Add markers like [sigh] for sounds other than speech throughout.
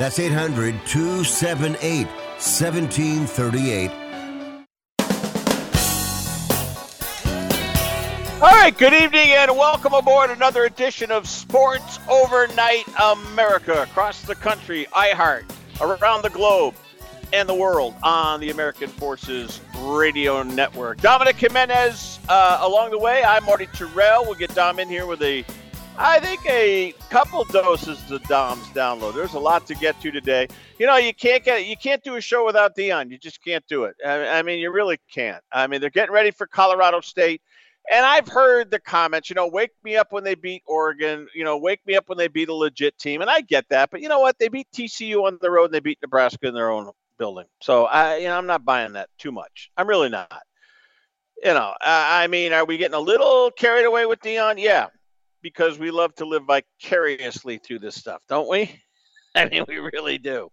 That's 800 278 1738. All right, good evening and welcome aboard another edition of Sports Overnight America across the country, iHeart, around the globe, and the world on the American Forces Radio Network. Dominic Jimenez uh, along the way. I'm Marty Tirrell. We'll get Dom in here with a I think a couple doses of Dom's download. There's a lot to get to today. You know, you can't get you can't do a show without Dion. You just can't do it. I, mean, you really can't. I mean, they're getting ready for Colorado State, and I've heard the comments. You know, wake me up when they beat Oregon. You know, wake me up when they beat a legit team, and I get that. But you know what? They beat TCU on the road, and they beat Nebraska in their own building. So I, you know, I'm not buying that too much. I'm really not. You know, I mean, are we getting a little carried away with Dion? Yeah, because we love to live vicariously through this stuff, don't we? [laughs] I mean, we really do.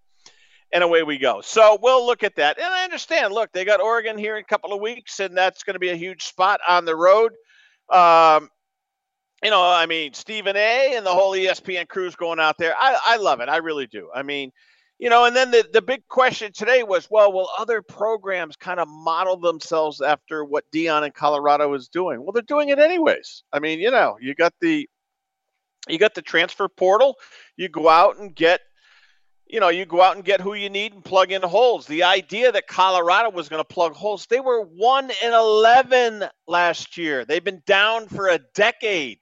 And away we go. So we'll look at that. And I understand, look, they got Oregon here in a couple of weeks, and that's going to be a huge spot on the road. Um, you know, I mean, Stephen A and the whole ESPN crew's going out there. I, I love it. I really do. I mean, you know, and then the, the big question today was, well, will other programs kind of model themselves after what Dion in Colorado is doing? Well, they're doing it anyways. I mean, you know, you got the you got the transfer portal. You go out and get, you know, you go out and get who you need and plug in holes. The idea that Colorado was going to plug holes, they were one in eleven last year. They've been down for a decade.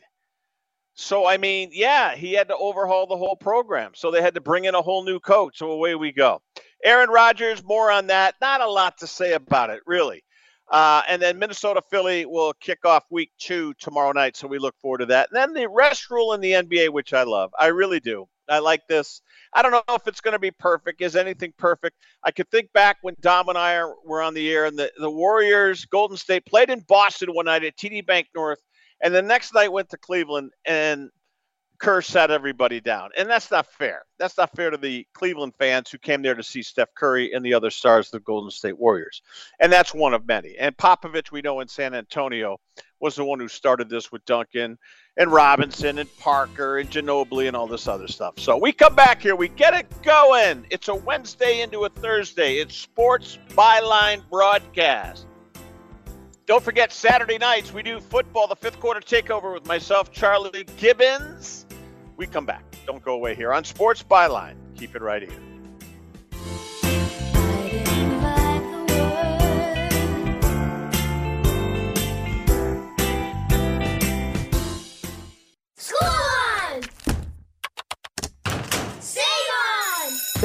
So I mean, yeah, he had to overhaul the whole program. So they had to bring in a whole new coach. So away we go. Aaron Rodgers, more on that. Not a lot to say about it, really. Uh, and then Minnesota Philly will kick off week two tomorrow night. So we look forward to that. And then the rest rule in the NBA, which I love. I really do. I like this. I don't know if it's going to be perfect. Is anything perfect? I could think back when Dom and I were on the air and the, the Warriors, Golden State played in Boston one night at TD Banknorth and the next night went to Cleveland and Kerr sat everybody down. And that's not fair. That's not fair to the Cleveland fans who came there to see Steph Curry and the other stars of the Golden State Warriors. And that's one of many. And Popovich, we know in San Antonio, was the one who started this with Duncan and Robinson and Parker and Ginobili and all this other stuff. So we come back here, we get it going. It's a Wednesday into a Thursday. It's Sports Byline Broadcast. Don't forget, Saturday nights, we do football, the fifth quarter takeover with myself, Charlie Gibbons. We come back. Don't go away here on Sports Byline. Keep it right here.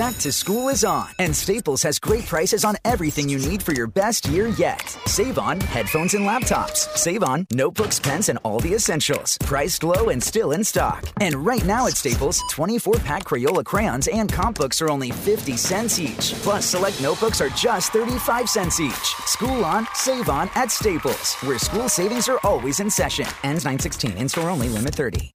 Back to school is on, and Staples has great prices on everything you need for your best year yet. Save on headphones and laptops. Save on notebooks, pens, and all the essentials. Priced low and still in stock. And right now at Staples, 24 pack Crayola crayons and comp books are only 50 cents each. Plus, select notebooks are just 35 cents each. School on, save on at Staples, where school savings are always in session. Ends 916, in store only, limit 30.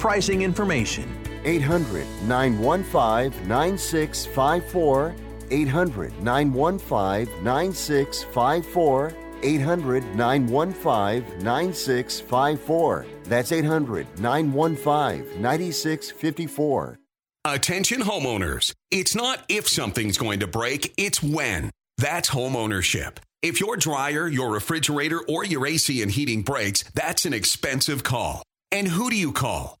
pricing information. 800 915 9654. 800 915 9654. 800 915 9654. That's 800 915 9654. Attention homeowners. It's not if something's going to break, it's when. That's home ownership. If your dryer, your refrigerator, or your AC and heating breaks, that's an expensive call. And who do you call?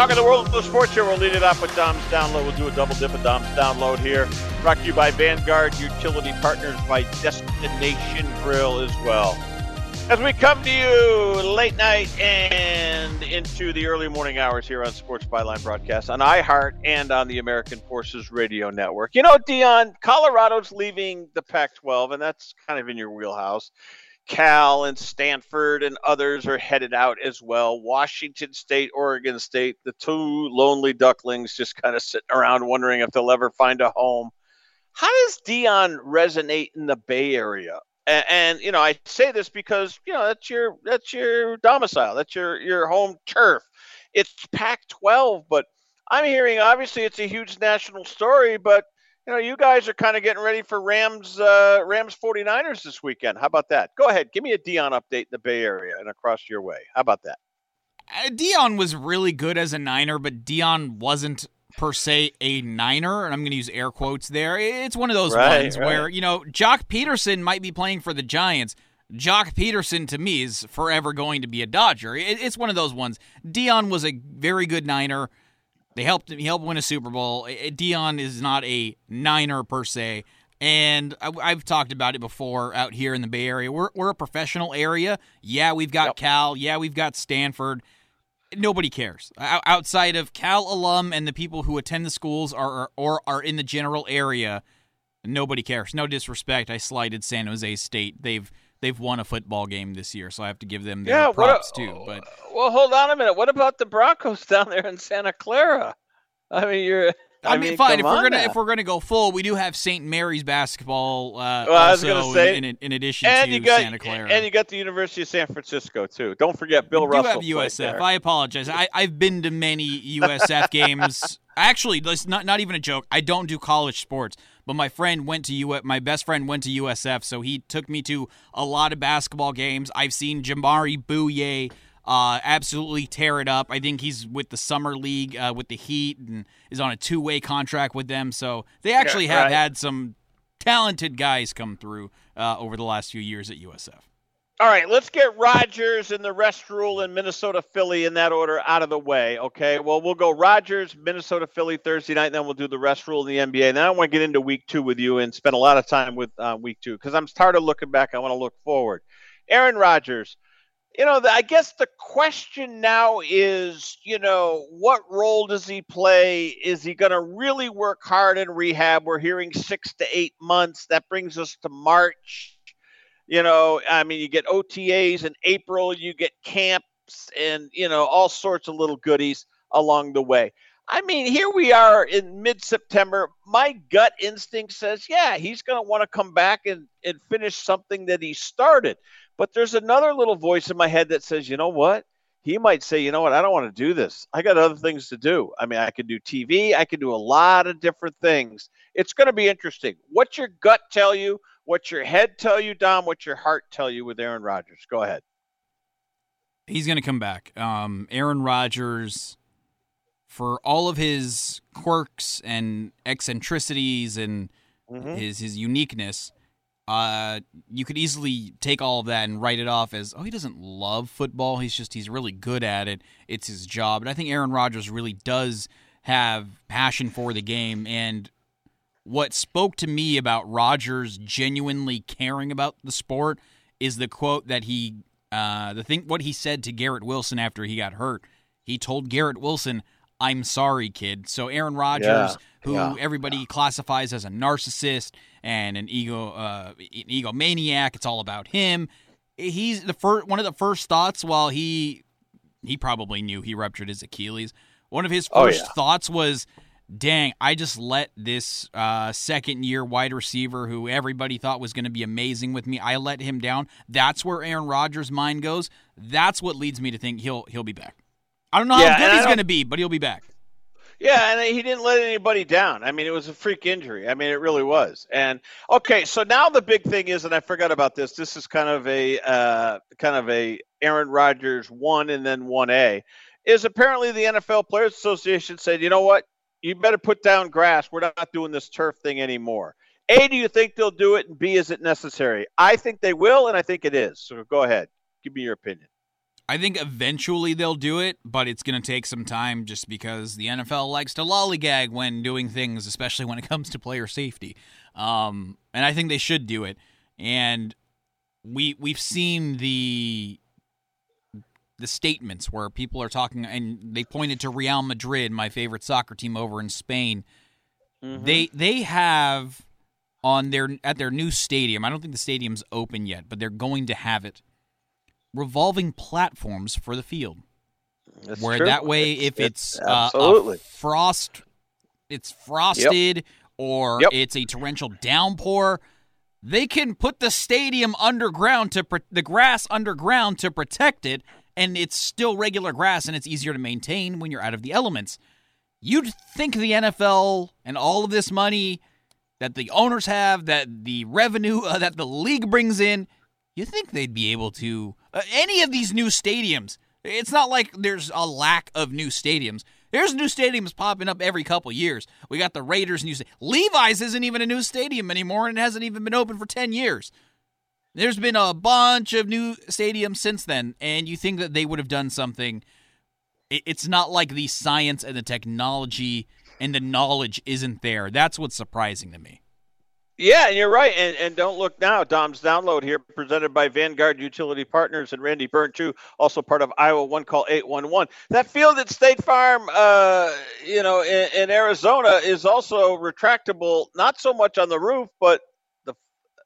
Talking the world of the sports here, we'll lead it off with Dom's Download. We'll do a double dip of Dom's Download here. Brought to you by Vanguard Utility Partners by Destination Grill as well. As we come to you late night and into the early morning hours here on Sports Byline Broadcast on iHeart and on the American Forces Radio Network. You know, Dion, Colorado's leaving the Pac 12, and that's kind of in your wheelhouse. Cal and Stanford and others are headed out as well. Washington State, Oregon State, the two lonely ducklings just kind of sitting around wondering if they'll ever find a home. How does Dion resonate in the Bay Area? And, and, you know, I say this because you know that's your that's your domicile, that's your your home turf. It's Pac-12, but I'm hearing obviously it's a huge national story, but you know, you guys are kind of getting ready for Rams uh, Rams 49ers this weekend. How about that? Go ahead, give me a Dion update in the Bay Area and across your way. How about that? Uh, Dion was really good as a Niner, but Dion wasn't per se a Niner, and I'm going to use air quotes there. It's one of those right, ones right. where you know Joc Pederson might be playing for the Giants. Joc Pederson to me is forever going to be a Dodger. It, it's one of those ones. Dion was a very good Niner. They helped he helped win a Super Bowl. Dion is not a Niner per se, and I, have talked about it before out here in the Bay Area. We're we're a professional area. Yeah, we've got Yep. Cal. Yeah, we've got Stanford. Nobody cares O- outside of Cal alum and the people who attend the schools are or are in the general area. Nobody cares. No disrespect. I slighted San Jose State. They've they've won a football game this year, so I have to give them their Yeah, props a- too. But Well, hold on a minute. What about the Broncos [laughs] down there in Santa Clara? I mean, you're. I, mean, fine. If we're gonna now. if we're gonna go full, we do have St. Mary's basketball. Uh, Well, I was gonna say- in, in, in addition and to you got Santa Clara. and you got the University of San Francisco too. Don't forget Bill We do Russell. have USF. I apologize. I, I've been to many USF [laughs] games. Actually, let's not not even a joke. I don't do college sports, but my friend went to U. My best friend went to USF, so he took me to a lot of basketball games. I've seen Jamaree Bouyea uh, absolutely tear it up. I think he's with the summer league uh, with the Heat and is on a two way contract with them. So they actually have right. had some talented guys come through uh, over the last few years at USF. All right, let's get Rodgers and the rest rule in Minnesota, Philly in that order out of the way. Okay. Well, we'll go Rodgers, Minnesota, Philly Thursday night, then we'll do the rest rule in the NBA. And then I want to get into week two with you and spend a lot of time with uh, week two because I'm tired of looking back. I want to look forward. Aaron Rodgers, you know, the, I guess the question now is, you know, what role does he play? Is he going to really work hard in rehab? We're hearing six to eight months. That brings us to March you know, I mean, you get OTAs in April, you get camps and, you know, all sorts of little goodies along the way. I mean, here we are in mid September. My gut instinct says, yeah, he's going to want to come back and, and finish something that he started. But there's another little voice in my head that says, you know what? He might say, you know what? I don't want to do this. I got other things to do. I mean, I can do TV, I can do a lot of different things. It's going to be interesting. What's your gut tell you? What's your head tell you, Dom? What's your heart tell you with Aaron Rodgers? Go ahead. He's going to come back. Um, Aaron Rodgers, for all of his quirks and eccentricities and mm-hmm. his his uniqueness, uh, you could easily take all of that and write it off as, oh, he doesn't love football. He's just he's really good at it. It's his job. And I think Aaron Rodgers really does have passion for the game and what spoke to me about Rodgers genuinely caring about the sport is the quote that he, uh, the thing, what he said to Garrett Wilson after he got hurt. He told Garrett Wilson, "I'm sorry, kid." So Aaron Rodgers, yeah, who yeah, everybody yeah. classifies as a narcissist and an ego, uh, an egomaniac, it's all about him. He's the first one of the first thoughts while he he probably knew he ruptured his Achilles. One of his oh, first oh, thoughts was dang, I just let this uh, second year wide receiver who everybody thought was going to be amazing with me, I let him down. That's where Aaron Rodgers' mind goes. That's what leads me to think he'll he'll be back. I don't know yeah, how good he's going to be, but he'll be back. Yeah, and he didn't let anybody down. I mean, it was a freak injury. I mean, it really was. And okay, so now the big thing is, and I forgot about this. This is kind of a uh, kind of a Aaron Rodgers one and then one A. Is apparently the NFL Players Association said, you know what, you better put down grass. We're not doing this turf thing anymore. A, do you think they'll do it? And B, is it necessary? I think they will, and I think it is. So go ahead. Give me your opinion. I think eventually they'll do it, but it's going to take some time just because the NFL likes to lollygag when doing things, especially when it comes to player safety. Um, and I think they should do it. And we we've seen the the statements where people are talking and they pointed to Real Madrid, my favorite soccer team over in Spain. Mm-hmm. They they have on their at their new stadium. I don't think the stadium's open yet, but they're going to have it revolving platforms for the field. That's where true. that way, if it's, it's uh, frost, it's frosted yep. or yep. it's a torrential downpour, they can put the stadium underground to the grass underground to protect it and it's still regular grass and it's easier to maintain when you're out of the elements. You'd think the NFL and all of this money that the owners have, that the revenue uh, that the league brings in, you think they'd be able to uh, any of these new stadiums. It's not like there's a lack of new stadiums. There's new stadiums popping up every couple years. We got the Raiders new. Levi's isn't even a new stadium anymore, and it hasn't even been open for ten years. There's been a bunch of new stadiums since then, and you think that they would have done something. It's not like the science and the technology and the knowledge isn't there. That's what's surprising to me. Yeah, and you're right. And, and don't look now. Dom's download here, presented by Vanguard Utility Partners and Randy Burnchu, also part of Iowa One Call 811. That field at State Farm, uh, you know, in, in Arizona is also retractable, not so much on the roof, but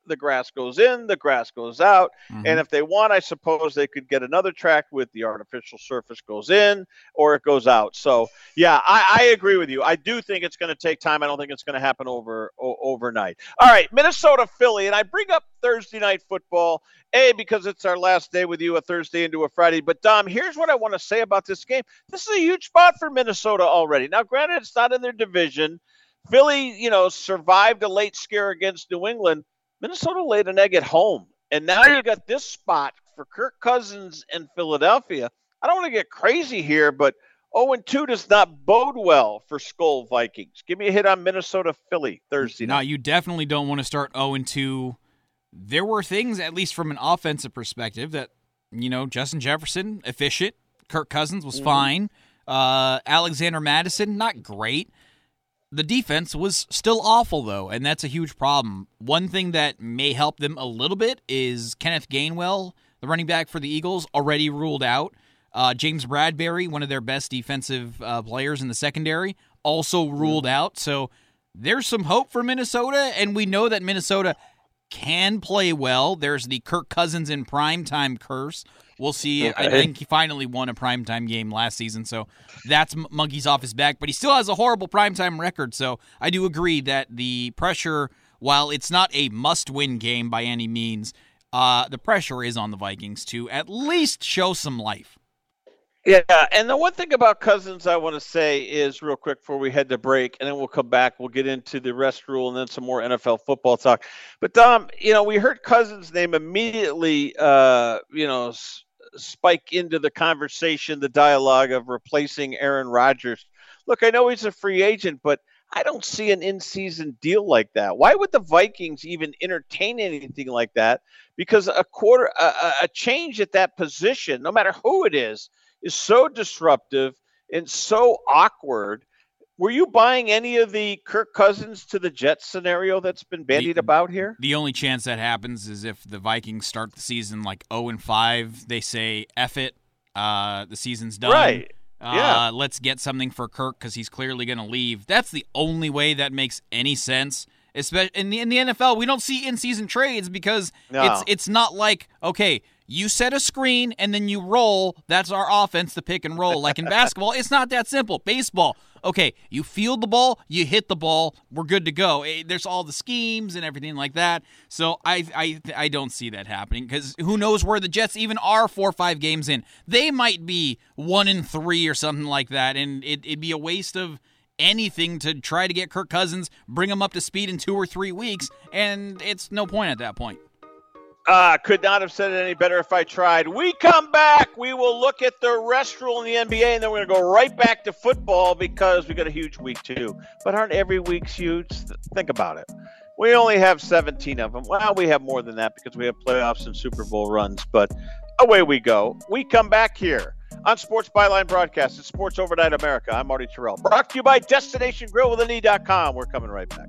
the grass goes in, the grass goes out. Mm-hmm. And if they want, I suppose they could get another track with the artificial surface goes in or it goes out. So, yeah, I, I agree with you. I do think it's going to take time. I don't think it's going to happen over o- overnight. All right, Minnesota Philly. And I bring up Thursday night football, A, because it's our last day with you, a Thursday into a Friday. But, Dom, here's what I want to say about this game. This is a huge spot for Minnesota already. Now, granted, it's not in their division. Philly, you know, survived a late scare against New England Minnesota laid an egg at home. And now you got this spot for Kirk Cousins in Philadelphia. I don't want to get crazy here, but 0 2 does not bode well for Skol Vikings. Give me a hit on Minnesota Philly Thursday night. No, you definitely don't want to start 0 2 there were things, at least from an offensive perspective, that, you know, Justin Jefferson, efficient. Kirk Cousins was mm-hmm. fine. Uh, Alexander Mattison, not great. The defense was still awful, though, and that's a huge problem. One thing that may help them a little bit is Kenneth Gainwell, the running back for the Eagles, already ruled out. Uh, James Bradberry, one of their best defensive uh, players in the secondary, also ruled out. So there's some hope for Minnesota, and we know that Minnesota can play well. There's the Kirk Cousins in primetime curse. We'll see. Okay. I think he finally won a primetime game last season, so that's monkeys off his back. But he still has a horrible primetime record. So I do agree that the pressure, while it's not a must-win game by any means, uh, the pressure is on the Vikings to at least show some life. Yeah, and the one thing about Cousins I want to say is real quick before we head to break, and then we'll come back. We'll get into the rest rule and then some more NFL football talk. But Dom, you know, we heard Cousins' name immediately, uh, you know, s- spike into the conversation, the dialogue of replacing Aaron Rodgers. Look, I know he's a free agent, but I don't see an in-season deal like that. Why would the Vikings even entertain anything like that? Because a quarter, a, a change at that position, no matter who it is is so disruptive and so awkward. Were you buying any of the Kirk Cousins to the Jets scenario that's been bandied the, about here? The only chance that happens is if the Vikings start the season like 0 and 5, they say F it, uh, the season's done. Right. Uh, yeah. let's get something for Kirk because he's clearly going to leave. That's the only way that makes any sense. Especially in the in the NFL, we don't see in season trades because no. it's it's not like okay, you set a screen and then you roll. That's our offense, the pick and roll. Like in [laughs] basketball, it's not that simple. Baseball, okay, you field the ball, you hit the ball, we're good to go. Eh, there's all the schemes and everything like that. So I I I don't see that happening because who knows where the Jets even are four or five games in. They might be one in three or something like that, and it, it'd be a waste of anything to try to get Kirk Cousins, bring him up to speed in two or three weeks, and it's no point at that point. Uh, could not have said it any better if I tried. We come back. We will look at the rest rule in the NBA, and then we're going to go right back to football because we got a huge week, too. But aren't every week's huge? Think about it. We only have 17 of them. Well, we have more than that because we have playoffs and Super Bowl runs, but away we go. We come back here on Sports Byline Broadcast at Sports Overnight America. I'm Marty Tirrell. Brought to you by Destination Grill with an We're coming right back.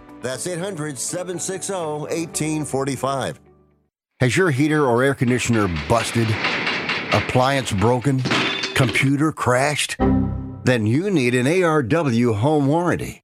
That's 800 760 1845. Has your heater or air conditioner busted? Appliance broken? Computer crashed? Then you need an ARW home warranty.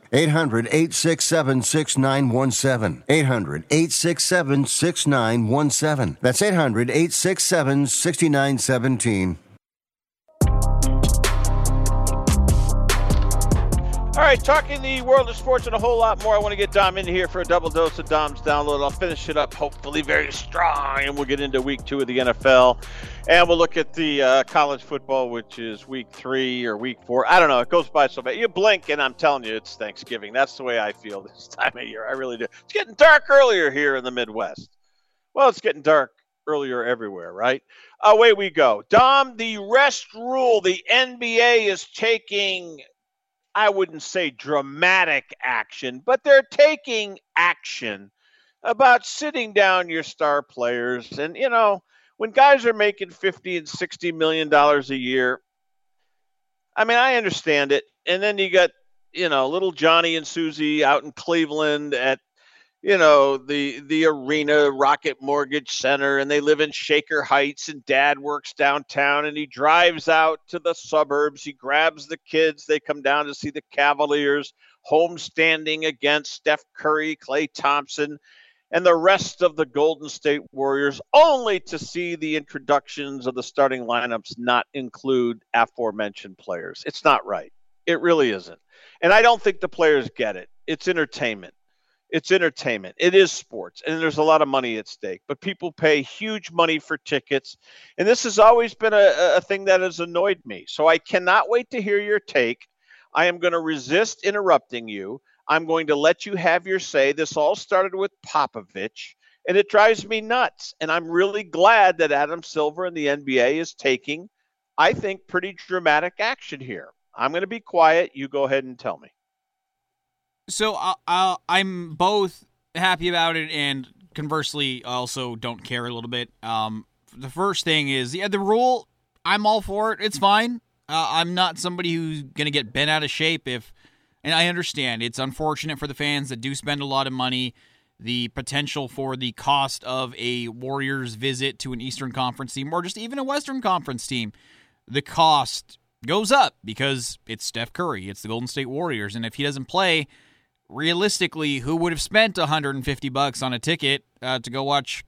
800 867 6917. 800 867 6917. That's 800 867 6917. All right, talking the world of sports and a whole lot more. I want to get Dom in here for a double dose of Dom's download. I'll finish it up hopefully very strong, and we'll get into week two of the NFL, and we'll look at the uh, college football, which is week three or week four. I don't know. It goes by so fast. You blink, and I'm telling you, it's Thanksgiving. That's the way I feel [laughs] this time of year. I really do. It's getting dark earlier here in the Midwest. Well, it's getting dark earlier everywhere, right? Away we go. Dom, the rest rule. The NBA is taking I wouldn't say dramatic action, but they're taking action about sitting down your star players. And, you know, when guys are making 50 and 60 million dollars a year, I mean, I understand it. And then you got, you know, little Johnny and Susie out in Cleveland at you know the the arena rocket mortgage center and they live in shaker heights and dad works downtown and he drives out to the suburbs. He grabs the kids. They come down to see the cavaliers home standing against steph curry klay thompson and the rest of the golden state warriors only to see the introductions of the starting lineups not include aforementioned players. It's not right. It really isn't. And i don't think the players get it. It's entertainment it's entertainment. It is sports, and there's a lot of money at stake. But people pay huge money for tickets, and this has always been a, a thing that has annoyed me. So I cannot wait to hear your take. I am going to resist interrupting you. I'm going to let you have your say. This all started with Popovich, and it drives me nuts. And I'm really glad that Adam Silver and the NBA is taking, I think, pretty dramatic action here. I'm going to be quiet. You go ahead and tell me. So I, I, I'm both happy about it and conversely also don't care a little bit. Um, the first thing is yeah, the rule. I'm all for it. It's fine. Uh, I'm not somebody who's gonna get bent out of shape if, and I understand it's unfortunate for the fans that do spend a lot of money. The potential for the cost of a Warriors visit to an Eastern Conference team or just even a Western Conference team, the cost goes up because it's Steph Curry, it's the Golden State Warriors, and if he doesn't play, realistically, who would have spent 150 bucks on a ticket uh, to go watch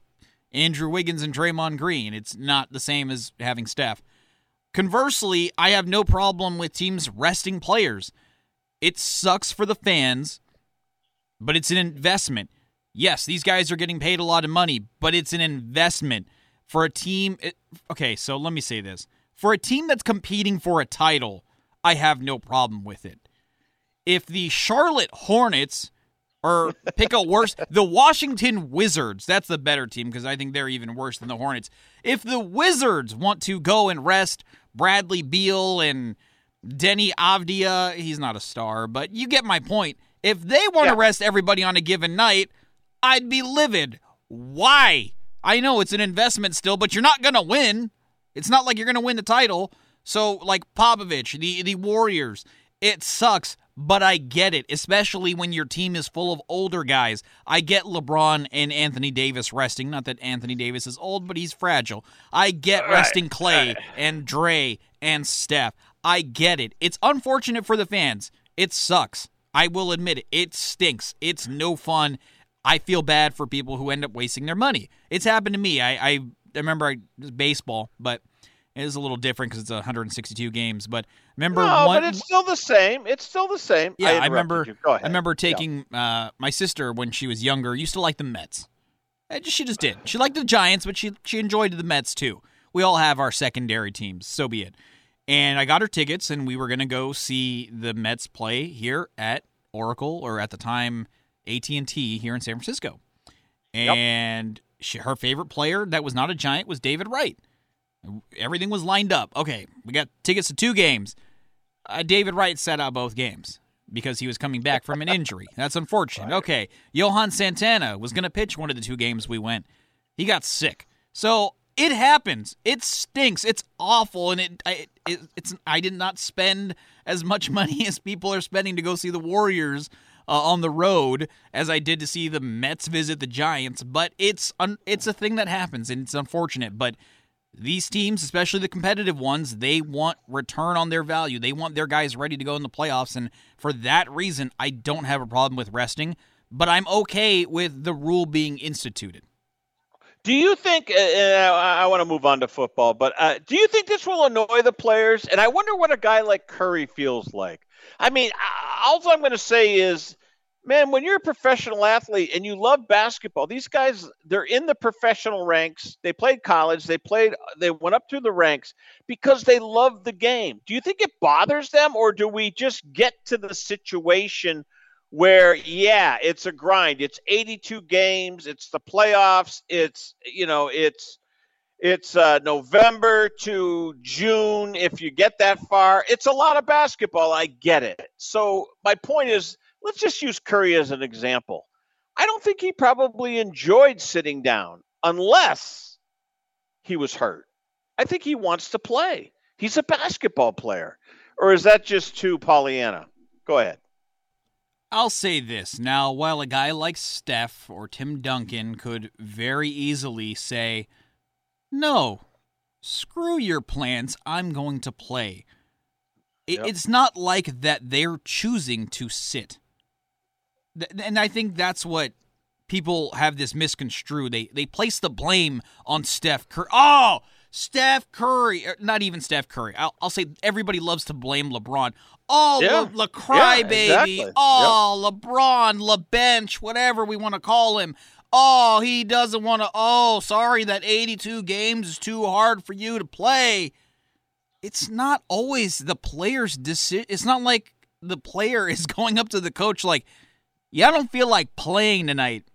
Andrew Wiggins and Draymond Green? It's not the same as having Steph. Conversely, I have no problem with teams resting players. It sucks for the fans, but it's an investment. Yes, these guys are getting paid a lot of money, but it's an investment for a team. It, okay, so let me say this. For a team that's competing for a title, I have no problem with it if the Charlotte Hornets or pick a worse the Washington Wizards, that's the better team because I think they're even worse than the Hornets. If the Wizards want to go and rest Bradley Beal and Deni Avdija, he's not a star, but you get my point. If they want to yeah. rest everybody on a given night, I'd be livid. Why? I know it's an investment still, but you're not going to win. It's not like you're going to win the title. So, like Popovich, the the Warriors, it sucks but I get it, especially when your team is full of older guys. I get LeBron and Anthony Davis resting. Not that Anthony Davis is old, but he's fragile. I get right. resting Klay and Dre and Steph. I get it. It's unfortunate for the fans. It sucks. I will admit it. It stinks. It's no fun. I feel bad for people who end up wasting their money. It's happened to me. I, I remember I, baseball, but it is a little different because it's 162 games. But remember, no, one, but it's still the same. It's still the same. Yeah, I, I remember. I remember taking yeah. uh, my sister when she was younger. Used to like the Mets. She just did. She liked the Giants, but she she enjoyed the Mets too. We all have our secondary teams. So be it. And I got her tickets, and we were gonna go see the Mets play here at Oracle, or at the time AT and T here in San Francisco, and yep. she, her favorite player that was not a Giant was David Wright. Everything was lined up. Okay, we got tickets to two games. Uh, David Wright sat out both games because he was coming back from an injury. That's unfortunate. Okay, Johan Santana was going to pitch one of the two games we went. He got sick. So it happens. It stinks. It's awful, and it, it, it, it's. I did not spend as much money as people are spending to go see the Warriors uh, on the road as I did to see the Mets visit the Giants. But it's un, it's a thing that happens, and it's unfortunate. But these teams, especially the competitive ones, they want return on their value. They want their guys ready to go in the playoffs. And for that reason, I don't have a problem with resting, but I'm okay with the rule being instituted. Do you think, uh, uh I, want to move on to football, but uh, do you think this will annoy the players? And I wonder what a guy like Curry feels like. I mean, all I'm going to say is man, when you're a professional athlete and you love basketball, these guys they're in the professional ranks. They played college, they played they went up through the ranks because they love the game. Do you think it bothers them or do we just get to the situation where yeah, it's a grind. It's 82 games, it's the playoffs, it's you know, it's it's uh, November to June. If you get that far, it's a lot of basketball. I get it. So my point is, let's just use Curry as an example. I don't think he probably enjoyed sitting down unless he was hurt. I think he wants to play. He's a basketball player. Or is that just too Pollyanna? Go ahead. I'll say this. Now, while a guy like Steph or Tim Duncan could very easily say, no, screw your plans, I'm going to play. Yep. It's not like that they're choosing to sit and I think that's what people have this misconstrued. They they place the blame on Steph Curry. Oh, Steph Curry, er, not even Steph Curry. I'll, I'll say everybody loves to blame LeBron. Oh, yeah. Le, Le Cry yeah, baby. Exactly. Oh, yep. LeBron, Le Bench, whatever we want to call him. Oh, he doesn't want to. Oh, sorry that 82 games is too hard for you to play. It's not always the player's decision. It's not like the player [laughs] is going up to the coach like, yeah, I don't feel like playing tonight.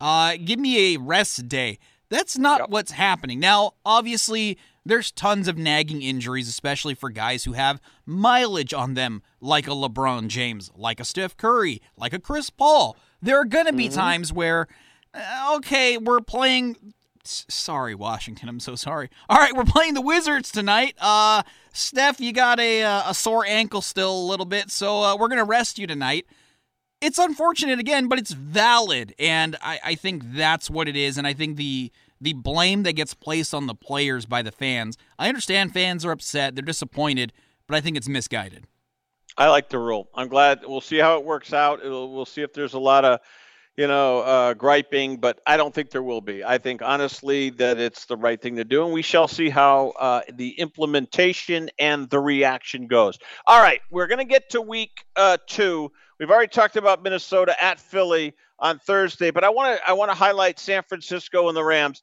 Uh, give me a rest day. That's not yep. what's happening. Now, obviously, there's tons of nagging injuries, especially for guys who have mileage on them, like a LeBron James, like a Steph Curry, like a Chris Paul. There are going to be mm-hmm. times where, uh, okay, we're playing. Sorry, Washington. I'm so sorry. All right, we're playing the Wizards tonight. Uh, Steph, you got a uh, a sore ankle still a little bit, so uh, we're gonna rest you tonight it's unfortunate again, but it's valid, and I, I think that's what it is. And I think the the blame that gets placed on the players by the fans. I understand fans are upset, they're disappointed, but I think it's misguided. I like the rule. I'm glad. We'll see how it works out. It'll, we'll see if there's a lot of, you know, uh, griping, but I don't think there will be. I think honestly that it's the right thing to do, and we shall see how uh, the implementation and the reaction goes. All right, we're going to get to week uh, two. We've already talked about Minnesota at Philly on Thursday, but I want to I want to highlight San Francisco and the Rams.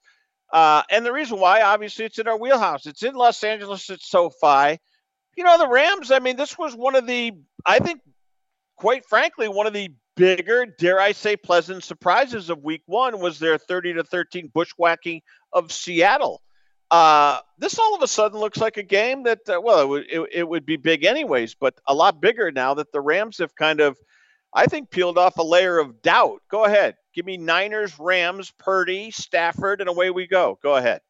Uh, and the reason why, obviously, it's in our wheelhouse. It's in Los Angeles at SoFi. You know, the Rams. I mean, this was one of the, I think, quite frankly, one of the bigger, dare I say, pleasant surprises of Week One was their 30 to 13 bushwhacking of Seattle. Uh, this all of a sudden looks like a game that, uh, well, it would, it, it would be big anyways, but a lot bigger now that the Rams have kind of, I think, peeled off a layer of doubt. Go ahead. Give me Niners, Rams, Purdy, Stafford, and away we go. Go ahead.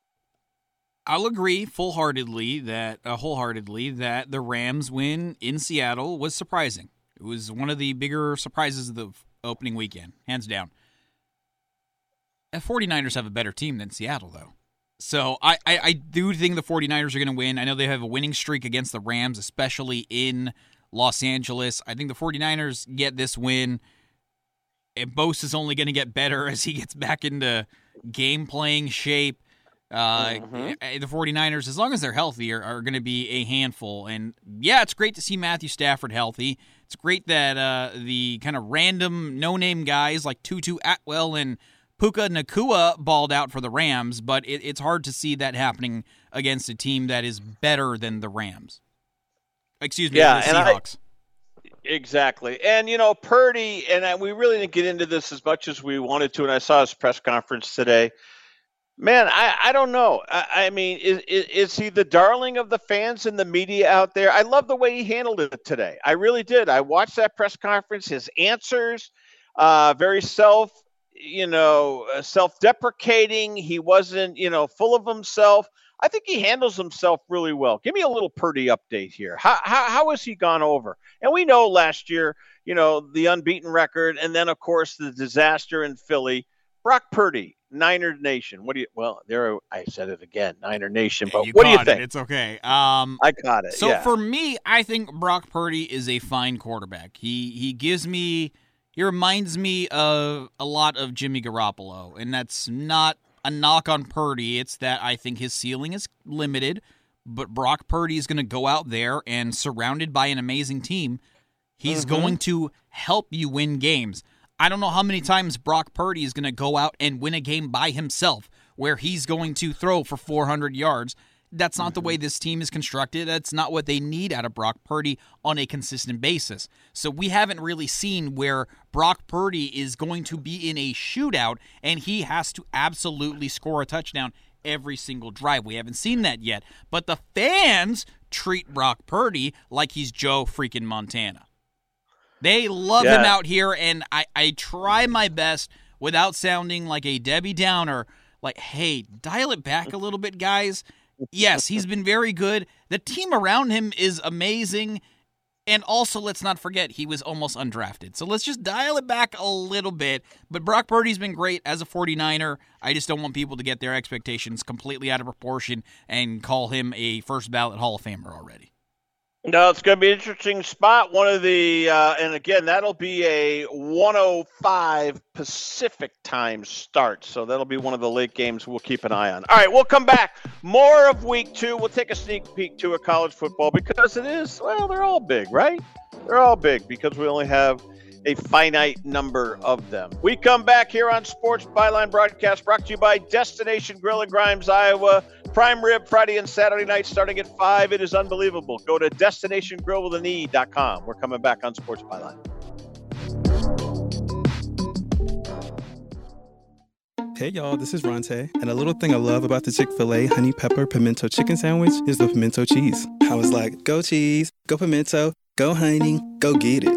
I'll agree full heartedly that, uh, wholeheartedly, that the Rams win in Seattle was surprising. It was one of the bigger surprises of the opening weekend, hands down. The 49ers have a better team than Seattle, though. So I, I, I do think the 49ers are going to win. I know they have a winning streak against the Rams, especially in Los Angeles. I think the 49ers get this win. And Bosa is only going to get better [laughs] as he gets back into game playing shape. Uh, mm-hmm. Eh, the 49ers, as long as they're healthy, are, are going to be a handful. And yeah, it's great to see Matthew Stafford healthy. It's great that uh, the kind of random no name guys like Tutu Atwell and Puka Nacua balled out for the Rams, but it, it's hard to see that happening against a team that is better than the Rams. Excuse me, yeah, the Seahawks. Exactly. And, you know, Purdy, and I, we really didn't get into this as much as we wanted to. And I saw his press conference today. Man, I, I don't know. I, I mean, is, is, is he the darling of the fans and the media out there? I love the way he handled it today. I really did. I watched that press conference, his answers, uh, very self, you know, uh, self deprecating. He wasn't, you know, full of himself. I think he handles himself really well. Give me a little Purdy update here. How, how, how has he gone over? And we know last year, you know, the unbeaten record, and then, of course, the disaster in Philly. Brock Purdy, Niner Nation. What do you, well, there, I said it again, Niner Nation, but you what do you think? It. It's okay. Um, I caught it. So yeah. for me, I think Brock Purdy is a fine quarterback. He he gives me he reminds me of a lot of Jimmy Garoppolo, and that's not a knock on Purdy. It's that I think his ceiling is limited, but Brock Purdy is going to go out there and surrounded by an amazing team, he's Mhm. going to help you win games. I don't know how many times Brock Purdy is going to go out and win a game by himself where he's going to throw for 400 yards. That's not the way mm-hmm. this team is constructed. That's not what they need out of Brock Purdy on a consistent basis. So we haven't really seen where Brock Purdy is going to be in a shootout and he has to absolutely score a touchdown every single drive. We haven't seen that yet. But the fans treat Brock Purdy like he's Joe freaking Montana. They love him out here, and I, I try my best without sounding like a Debbie Downer. Like, hey, dial it back a little bit, guys. Yes, he's been very good. The team around him is amazing. And also, let's not forget, he was almost undrafted. So let's just dial it back a little bit. But Brock Purdy's been great as a 49er. I just don't want people to get their expectations completely out of proportion and call him a first ballot Hall of Famer already. No, it's going to be an interesting spot. One of the, uh, and again, that'll be a 105 Pacific time start. So that'll be one of the late games we'll keep an eye on. All right, we'll come back. More of week two. We'll take a sneak peek to a college football because it is, well, they're all big, right? They're all big because we only have a finite number of them. We come back here on Sports Byline Broadcast brought to you by Destination Grill and Grimes, Iowa. Prime rib Friday and Saturday night starting at 5. It is unbelievable. Go to destinationgrillwithane.com. We're coming back on Sports Byline. Hey y'all, this is Ronte, and a little thing I love about the Chick fil A honey pepper pimento chicken sandwich is the pimento cheese. I was like, go cheese, go pimento, go honey, go get it.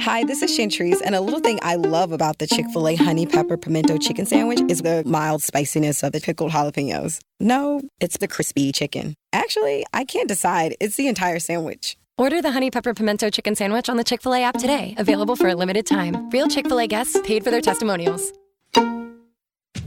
Hi, this is Chantrice, and a little thing I love about the Chick fil A honey pepper pimento chicken sandwich is the mild spiciness of the pickled jalapenos. No, it's the crispy chicken. Actually, I can't decide. It's the entire sandwich. Order the Honey Pepper Pimento Chicken Sandwich on the Chick fil A app today. Available for a limited time. Real Chick fil A guests paid for their testimonials.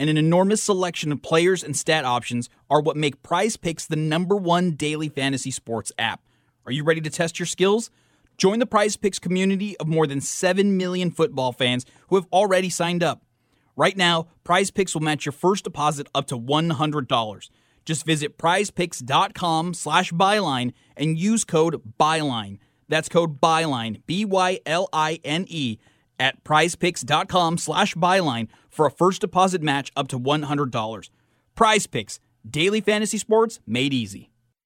and an enormous selection of players and stat options are what make Prize Picks the number one daily fantasy sports app. Are you ready to test your skills? Join the Prize Picks community of more than 7 million football fans who have already signed up. Right now, Prize Picks will match your first deposit up to $100. Just visit prizepicks.com slash byline and use code BYLINE. That's code BYLINE, B Y L I N E, at prizepicks.com slash byline for a first deposit match up to $100. Prize Picks, daily fantasy sports made easy.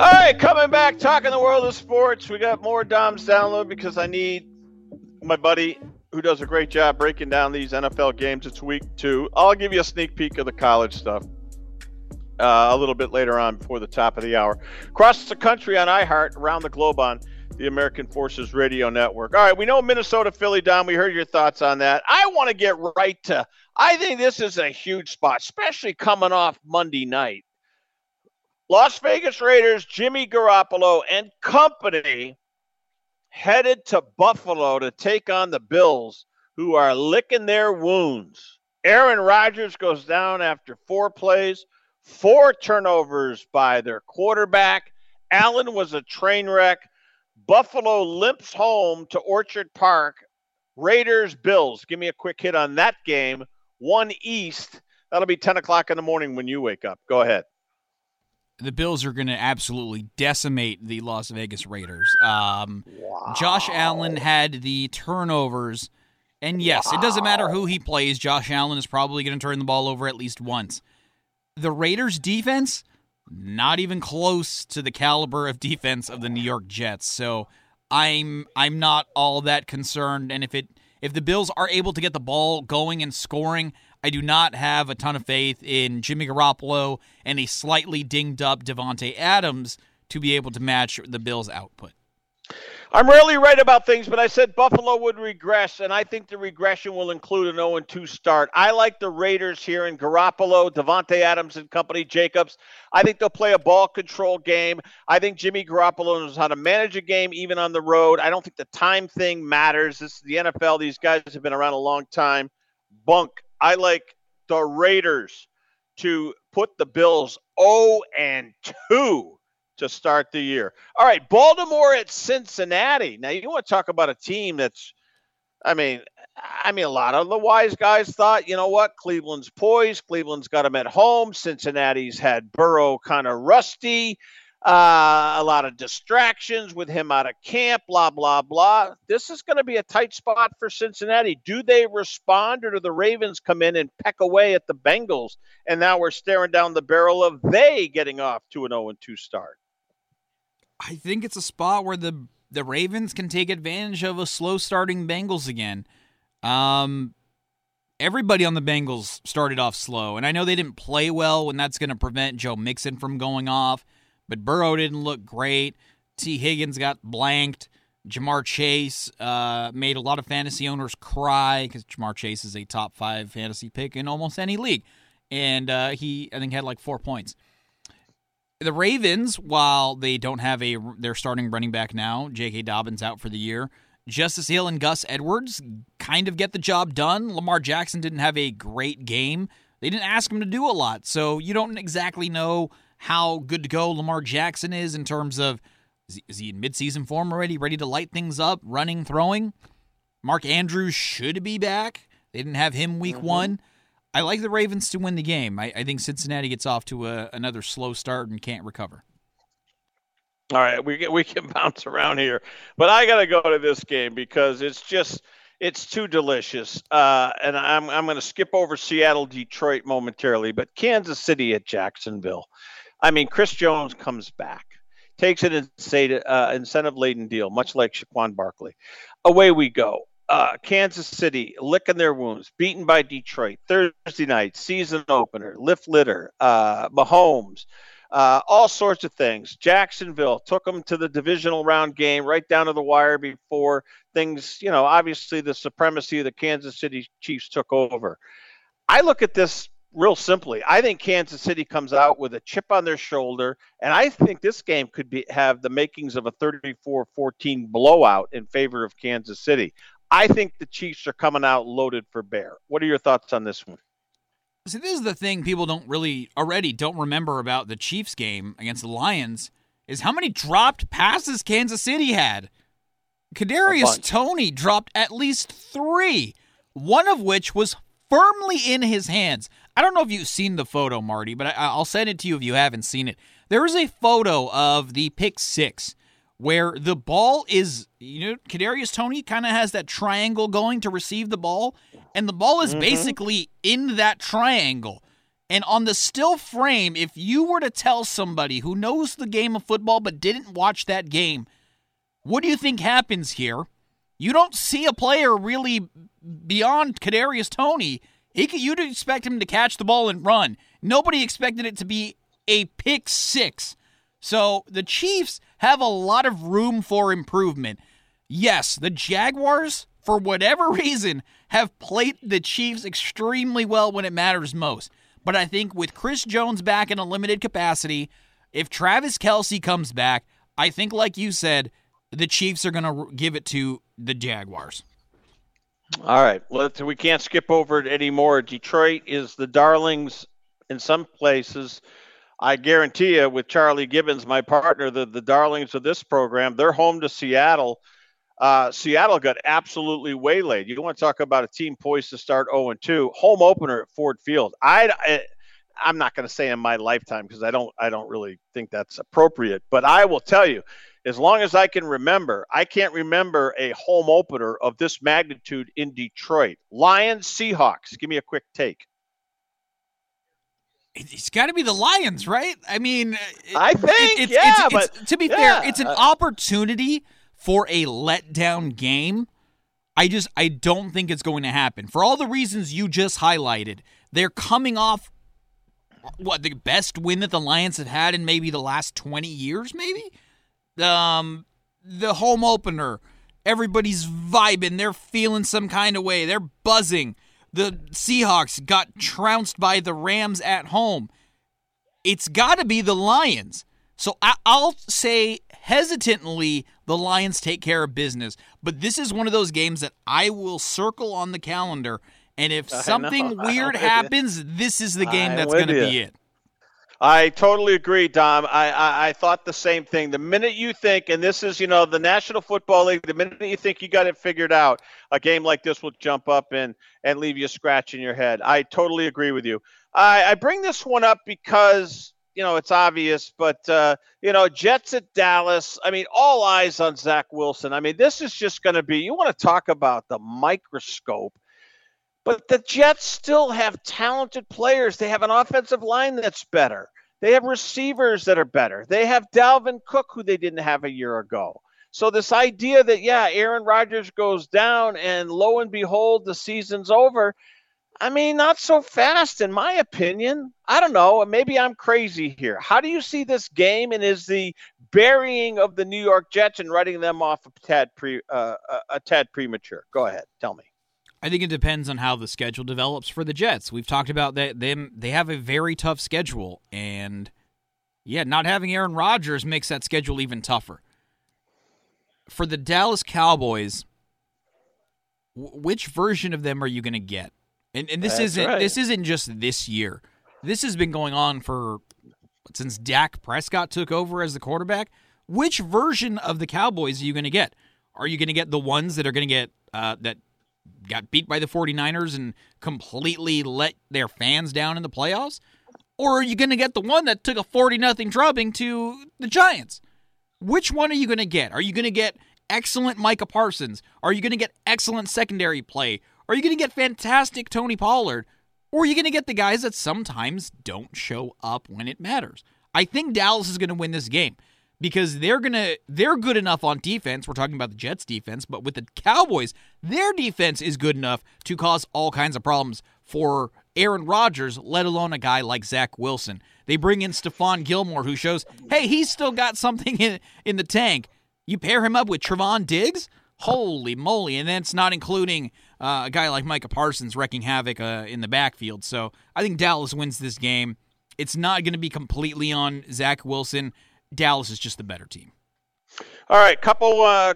All right, coming back, talking the world of sports. We got more Dom's download because I need my buddy who does a great job breaking down these NFL games. It's week two. I'll give you a sneak peek of the college stuff uh, a little bit later on before the top of the hour. Across the country on iHeart, around the globe on the American Forces Radio Network. All right, we know Minnesota, Philly, Dom. We heard your thoughts on that. I want to get right to. I think this is a huge spot, especially coming off Monday night. Las Vegas Raiders, Jimmy Garoppolo and company headed to Buffalo to take on the Bills, who are licking their wounds. Aaron Rodgers goes down after four plays, four turnovers by their quarterback. Allen was a train wreck. Buffalo limps home to Orchard Park. Raiders, Bills. Give me a quick hit on that game. One East. That'll be 10 o'clock in the morning when you wake up. Go ahead the Bills are going to absolutely decimate the Las Vegas Raiders. Um, wow. Josh Allen had the turnovers. And yes, wow. it doesn't matter who he plays. Josh Allen is probably going to turn the ball over at least once. The Raiders' defense, not even close to the caliber of defense of the New York Jets. So I'm I'm not all that concerned. And if it if the Bills are able to get the ball going and scoring, I do not have a ton of faith in Jimmy Garoppolo and a slightly dinged up Davante Adams to be able to match the Bills' output. I'm rarely right about things, but I said Buffalo would regress, and I think the regression will include an 0 2 start. I like the Raiders here in Garoppolo, Davante Adams and company, Jacobs. I think they'll play a ball control game. I think Jimmy Garoppolo knows how to manage a game even on the road. I don't think the time thing matters. This is the NFL. These guys have been around a long time. Bunk. I like the Raiders to put the Bills 0 and 2 to start the year. All right, Baltimore at Cincinnati. Now you want to talk about a team that's I mean, I mean a lot of the wise guys thought, you know what, Cleveland's poised, Cleveland's got them at home, Cincinnati's had Burrow kind of rusty. Uh, a lot of distractions with him out of camp, blah, blah, blah. This is going to be a tight spot for Cincinnati. Do they respond or do the Ravens come in and peck away at the Bengals? And now we're staring down the barrel of they getting off to an 0 2 start. I think it's a spot where the the Ravens can take advantage of a slow starting Bengals again. Um, everybody on the Bengals started off slow, and I know they didn't play well, and that's going to prevent Joe Mixon from going off. But Burrow didn't look great. Tee Higgins got blanked. Ja'Marr Chase uh, made a lot of fantasy owners cry because Ja'Marr Chase is a top five fantasy pick in almost any league, and uh, he I think had like four points. The Ravens, while they don't have a their starting running back now, J.K. Dobbins out for the year. Justice Hill and Gus Edwards kind of get the job done. Lamar Jackson didn't have a great game. They didn't ask him to do a lot, so you don't exactly know how good to go Lamar Jackson is in terms of is he, is he in midseason form already, ready to light things up, running, throwing. Mark Andrews should be back. They didn't have him week mm-hmm. one. I like the Ravens to win the game. I, I think Cincinnati gets off to a, another slow start and can't recover. All right, we we can [laughs] bounce around here, but I got to go to this game because it's just it's too delicious. Uh, and I'm I'm going to skip over Seattle, Detroit momentarily, but Kansas City at Jacksonville. I mean, Chris Jones comes back, takes an uh, incentive laden deal, much like Saquon Barkley. Away we go. Uh, Kansas City licking their wounds, beaten by Detroit Thursday night, season opener, lift litter, uh, Mahomes, uh, all sorts of things. Jacksonville took them to the divisional round game right down to the wire before things, you know, obviously the supremacy of the Kansas City Chiefs took over. I look at this real simply, I think Kansas City comes out with a chip on their shoulder, and I think this game could be have the makings of a 34-14 blowout in favor of Kansas City. I think the Chiefs are coming out loaded for bear. What are your thoughts on this one? See, this is the thing people don't really already don't remember about the Chiefs game against the Lions is how many dropped passes Kansas City had. Kadarius Toney dropped at least three, one of which was firmly in his hands. I don't know if you've seen the photo, Marty, but I, will send it to you if you haven't seen it. There is a photo of the pick six where the ball is, you know, Kadarius Toney kind of has that triangle going to receive the ball, and the ball is mm-hmm. basically in that triangle. And on the still frame, if you were to tell somebody who knows the game of football but didn't watch that game, what do you think happens here? You don't see a player really beyond Kadarius Toney. He could, you'd expect him to catch the ball and run. Nobody expected it to be a pick six. So the Chiefs have a lot of room for improvement. Yes, the Jaguars, for whatever [laughs] reason, have played the Chiefs extremely well when it matters most. But I think with Chris Jones back in a limited capacity, if Travis Kelce comes back, I think, like you said, the Chiefs are going to give it to the Jaguars. All right. Well, we can't skip over it anymore. Detroit is the darlings in some places. I guarantee you, with Charlie Gibbons, my partner, the, the darlings of this program, they're home to Seattle. Uh, Seattle got absolutely waylaid. You want to talk about a team poised to start 0 2. Home opener at Ford Field. I, I I'm not going to say in my lifetime because I don't I don't really think that's appropriate. But I will tell you, as long as I can remember, I can't remember a home opener of this magnitude in Detroit. Lions, Seahawks. Give me a quick take. It's got to be the Lions, right? I mean, uh, I think, it, it's, yeah, it's, but it's, to be yeah. fair, it's an uh, opportunity for a letdown game. I just I don't think it's going to happen for all the reasons you just highlighted. They're coming off what the best win that the Lions have had in maybe the last twenty years, maybe um, the home opener. Everybody's vibing. They're feeling some kind of way. They're buzzing. The Seahawks got trounced by the Rams at home. It's got to be the Lions. So I'll say hesitantly the Lions take care of business. But this is one of those games that I will circle on the calendar. And if something [laughs] weird happens, this is the game I'm that's going to be it. I totally agree, Dom. I, I, I, thought the same thing. The minute you think, and this is, you know, the National Football League, the minute you think you got it figured out, a game like this will jump up and, and leave you scratching your head. I totally agree with you. I, I bring this one up because, you know, it's obvious, but, uh, you know, Jets at Dallas. I mean, all eyes on Zach Wilson. I mean, this is just going to be, you want to talk about the microscope but the Jets still have talented players. They have an offensive line that's better. They have receivers that are better. They have Dalvin Cook, who they didn't have a year ago. So, this idea that, yeah, Aaron Rodgers goes down and lo and behold, the season's over. I mean, not so fast, in my opinion. I don't know. Maybe I'm crazy here. How do you see this game? And is the burying of the New York Jets and writing them off a tad pre uh, a tad premature? Go ahead, tell me. I think it depends on how the schedule develops for the Jets. We've talked about that them they have a very tough schedule and yeah, not having Aaron Rodgers makes that schedule even tougher. For the Dallas Cowboys, w- which version of them are you going to get? And and this That's isn't right. this isn't just this year. This has been going on for since Dak Prescott took over as the quarterback. Which version of the Cowboys are you going to get? Are you going to get the ones that are going to get uh, that got beat by the 49ers and completely let their fans down in the playoffs? Or are you going to get the one that took a 40 nothing drubbing to the Giants? Which one are you going to get? Are you going to get excellent Micah Parsons? Are you going to get excellent secondary play? Are you going to get fantastic Tony Pollard? Or are you going to get the guys that sometimes don't show up when it matters? I think Dallas is going to win this game because they're gonna they're good enough on defense. We're talking about the Jets defense, but with the Cowboys, their defense is good enough to cause all kinds of problems for Aaron Rodgers, let alone a guy like Zach Wilson. They bring in Stephon Gilmore, who shows, hey, he's still got something in in the tank. You pair him up with Trevon Diggs. Holy moly! And that's not including uh, a guy like Micah Parsons wrecking havoc uh, in the backfield. So I think Dallas wins this game. It's not going to be completely on Zach Wilson. Dallas is just the better team. All right, couple uh,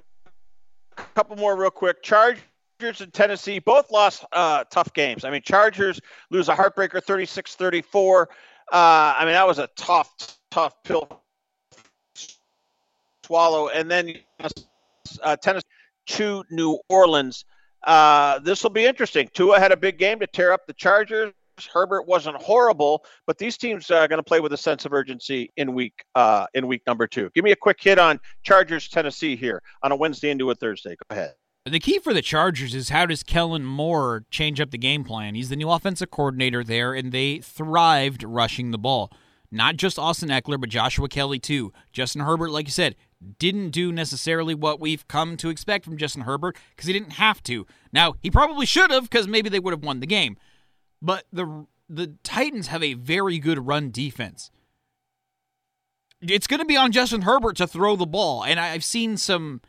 couple more real quick. Chargers and Tennessee both lost uh, tough games. I mean, Chargers lose a heartbreaker 36-34. Uh, I mean, that was a tough, tough pill swallow. And then uh, Tennessee to New Orleans. Uh, this will be interesting. Tua had a big game to tear up the Chargers. Herbert wasn't horrible, but these teams are going to play with a sense of urgency in week uh, in week number two. Give me a quick hit on Chargers Tennessee here on a Wednesday into a Thursday. Go ahead. The key for the Chargers is how does Kellen Moore change up the game plan? He's the new offensive coordinator there, and they thrived rushing the ball. Not just Austin Ekeler, but Joshua Kelley too. Justin Herbert, like you said, didn't do necessarily what we've come to expect from Justin Herbert because he didn't have to. Now, he probably should have because maybe they would have won the game. But the the Titans have a very good run defense. It's going to be on Justin Herbert to throw the ball. And I've seen some,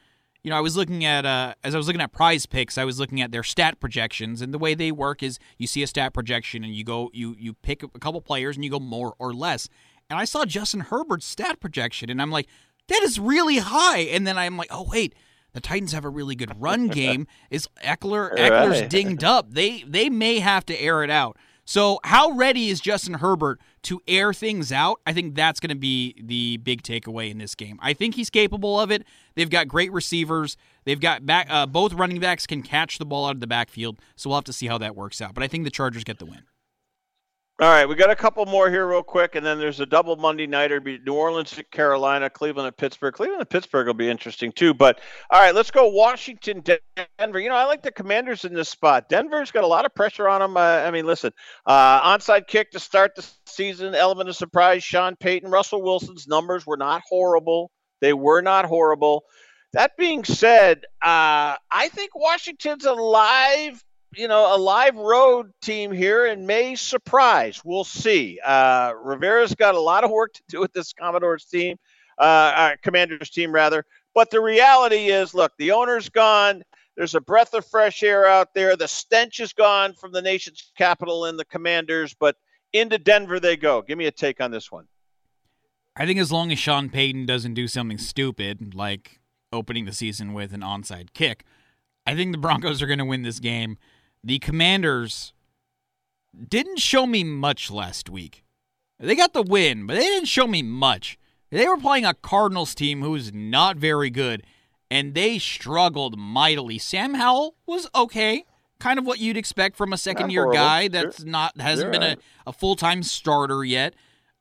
you know, I was looking at, uh, as I was looking at prize picks, I was looking at their stat projections. And the way they work is you see a stat projection and you go, you, you pick a couple players and you go more or less. And I saw Justin Herbert's stat projection and I'm like, that is really high. And then I'm like, oh, wait, the Titans have a really good run [laughs] game. Is Ekeler right. dinged up? They they may have to air it out. So how ready is Justin Herbert to air things out? I think that's going to be the big takeaway in this game. I think he's capable of it. They've got great receivers. They've got back uh, both running backs can catch the ball out of the backfield. So we'll have to see how that works out. But I think the Chargers get the win. All right, we got a couple more here, real quick, and then there's a double Monday nighter: New Orleans at Carolina, Cleveland at Pittsburgh. Cleveland at Pittsburgh will be interesting too. But all right, let's go Washington, Denver. You know, I like the Commanders in this spot. Denver's got a lot of pressure on them. Uh, I mean, listen, uh, onside kick to start the season, element of surprise. Sean Payton, Russell Wilson's numbers were not horrible. They were not horrible. That being said, uh, I think Washington's alive you know, a live road team here and may surprise. We'll see. Uh, Rivera's got a lot of work to do with this Commodores team, uh, uh, Commanders team rather. But the reality is, look, the owner's gone. There's a breath of fresh air out there. The stench is gone from the nation's capital and the Commanders, but into Denver they go. Give me a take on this one. I think as long as Sean Payton doesn't do something stupid like opening the season with an onside kick, I think the Broncos are going to win this game the Commanders didn't show me much last week. They got the win, but they didn't show me much. They were playing a Cardinals team who's not very good, and they struggled mightily. Sam Howell was okay, kind of what you'd expect from a second year guy that's not hasn't been a, a full time starter yet.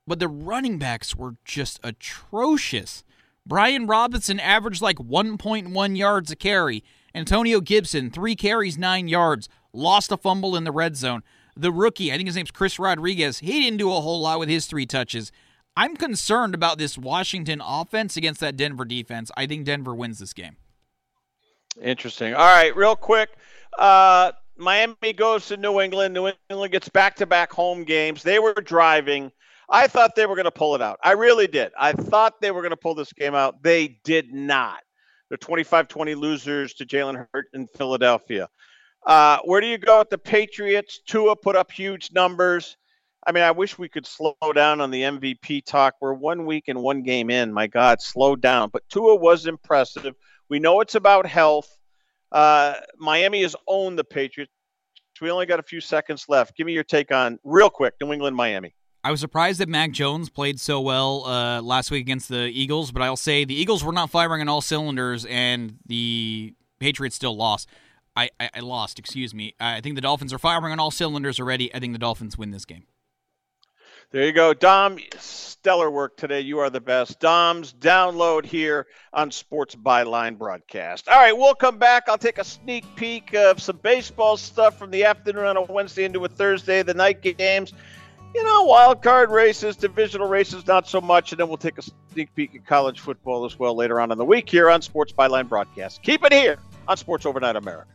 But the running backs were just atrocious. Brian Robinson averaged like 1.1 yards a carry. Antonio Gibson, three carries, nine yards lost a fumble in the red zone. The rookie, I think his name's Chris Rodriguez, he didn't do a whole lot with his three touches. I'm concerned about this Washington offense against that Denver defense. I think Denver wins this game. Interesting. All right, real quick. Uh, Miami goes to New England. New England gets back to back home games. They were driving. I thought they were going to pull it out. I really did. I thought they were going to pull this game out. They did not. They're 25 20 losers to Jalen Hurt in Philadelphia. Uh, where do you go with the Patriots? Tua put up huge numbers. I mean, I wish we could slow down on the MVP talk. We're one week and one game in. My God, slow down. But Tua was impressive. We know it's about health. Uh, Miami has owned the Patriots. We only got a few seconds left. Give me your take on, real quick, New England, Miami. I was surprised that Mac Jones played so well uh, last week against the Eagles, but I'll say the Eagles were not firing on all cylinders, and the Patriots still lost. I, I, I lost, excuse me. I think the Dolphins are firing on all cylinders already. I think the Dolphins win this game. There you go. Dom, stellar work today. You are the best. Dom's download here on Sports Byline broadcast. All right, we'll come back. I'll take a sneak peek of some baseball stuff from the afternoon on a Wednesday into a Thursday, the night games. You know, wild card races, divisional races, not so much. And then we'll take a sneak peek at college football as well later on in the week here on Sports Byline broadcast. Keep it here on Sports Overnight America.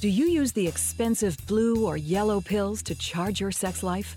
Do you use the expensive blue or yellow pills to charge your sex life?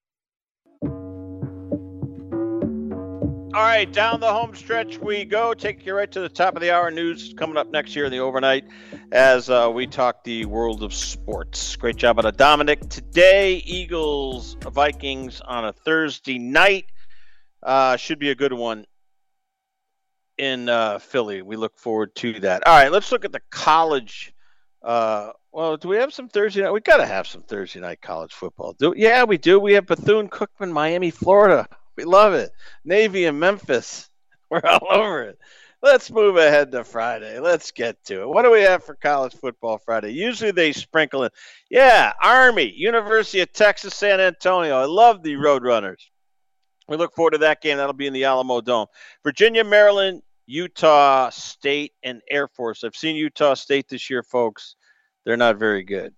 All right, down the home stretch we go. Take you right to the top of the hour. News coming up next year in the overnight as uh, we talk the world of sports. Great job out of Dominic. Today, Eagles, Vikings on a Thursday night. Uh, should be a good one in uh, Philly. We look forward to that. All right, let's look at the college. Uh, well, do we have some Thursday night? We got to have some Thursday night college football. Do yeah, we do. We have Bethune Cookman, Miami, Florida. We love it. Navy and Memphis. [laughs] We're all over it. Let's move ahead to Friday. Let's get to it. What do we have for college football Friday? Usually they sprinkle in, yeah, Army, University of Texas, San Antonio. I love the Roadrunners. We look forward to that game. That'll be in the Alamo Dome. Virginia, Maryland, Utah State, and Air Force. I've seen Utah State this year, folks. They're not very good.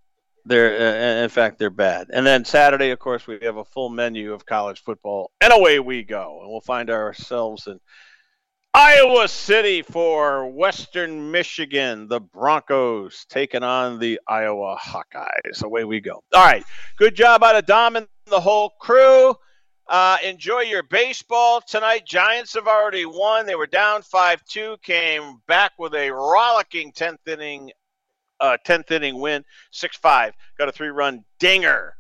They're uh, in fact they're bad. And then Saturday, of course, we have a full menu of college football, and away we go. And we'll find ourselves in Iowa City for Western Michigan. The Broncos taking on the Iowa Hawkeyes. Away we go. All right, good job out of Dom and the whole crew. Uh, enjoy your baseball tonight. Giants have already won. They were down 5 2, came back with a rollicking 10th inning uh, 10th inning win, 6 5. Got a three run dinger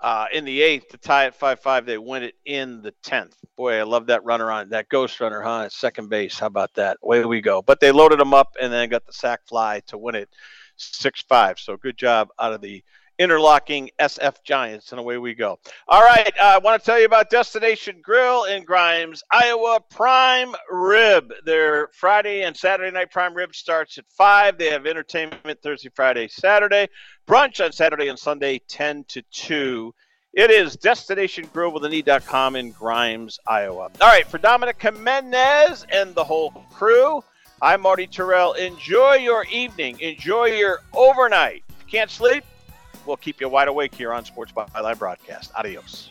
uh, in the eighth to tie it 5 5. They win it in the 10th. Boy, I love that runner on that ghost runner, huh? At second base. How about that? Away we go. But they loaded them up and then got the sac fly to win it 6 5. So good job out of the interlocking SF Giants. And away we go. All right. Uh, I want to tell you about Destination Grill in Grimes, Iowa Prime Rib. Their Friday and Saturday night prime rib starts at 5. They have entertainment Thursday, Friday, Saturday, brunch on Saturday and Sunday, 10 to 2. It is Destination Grill with an in Grimes, Iowa. All right. For Dominic Jimenez and the whole crew, I'm Marty Tirrell. Enjoy your evening. Enjoy your overnight. Can't sleep? We'll keep you wide awake here on Sports by Live Broadcast. Adios.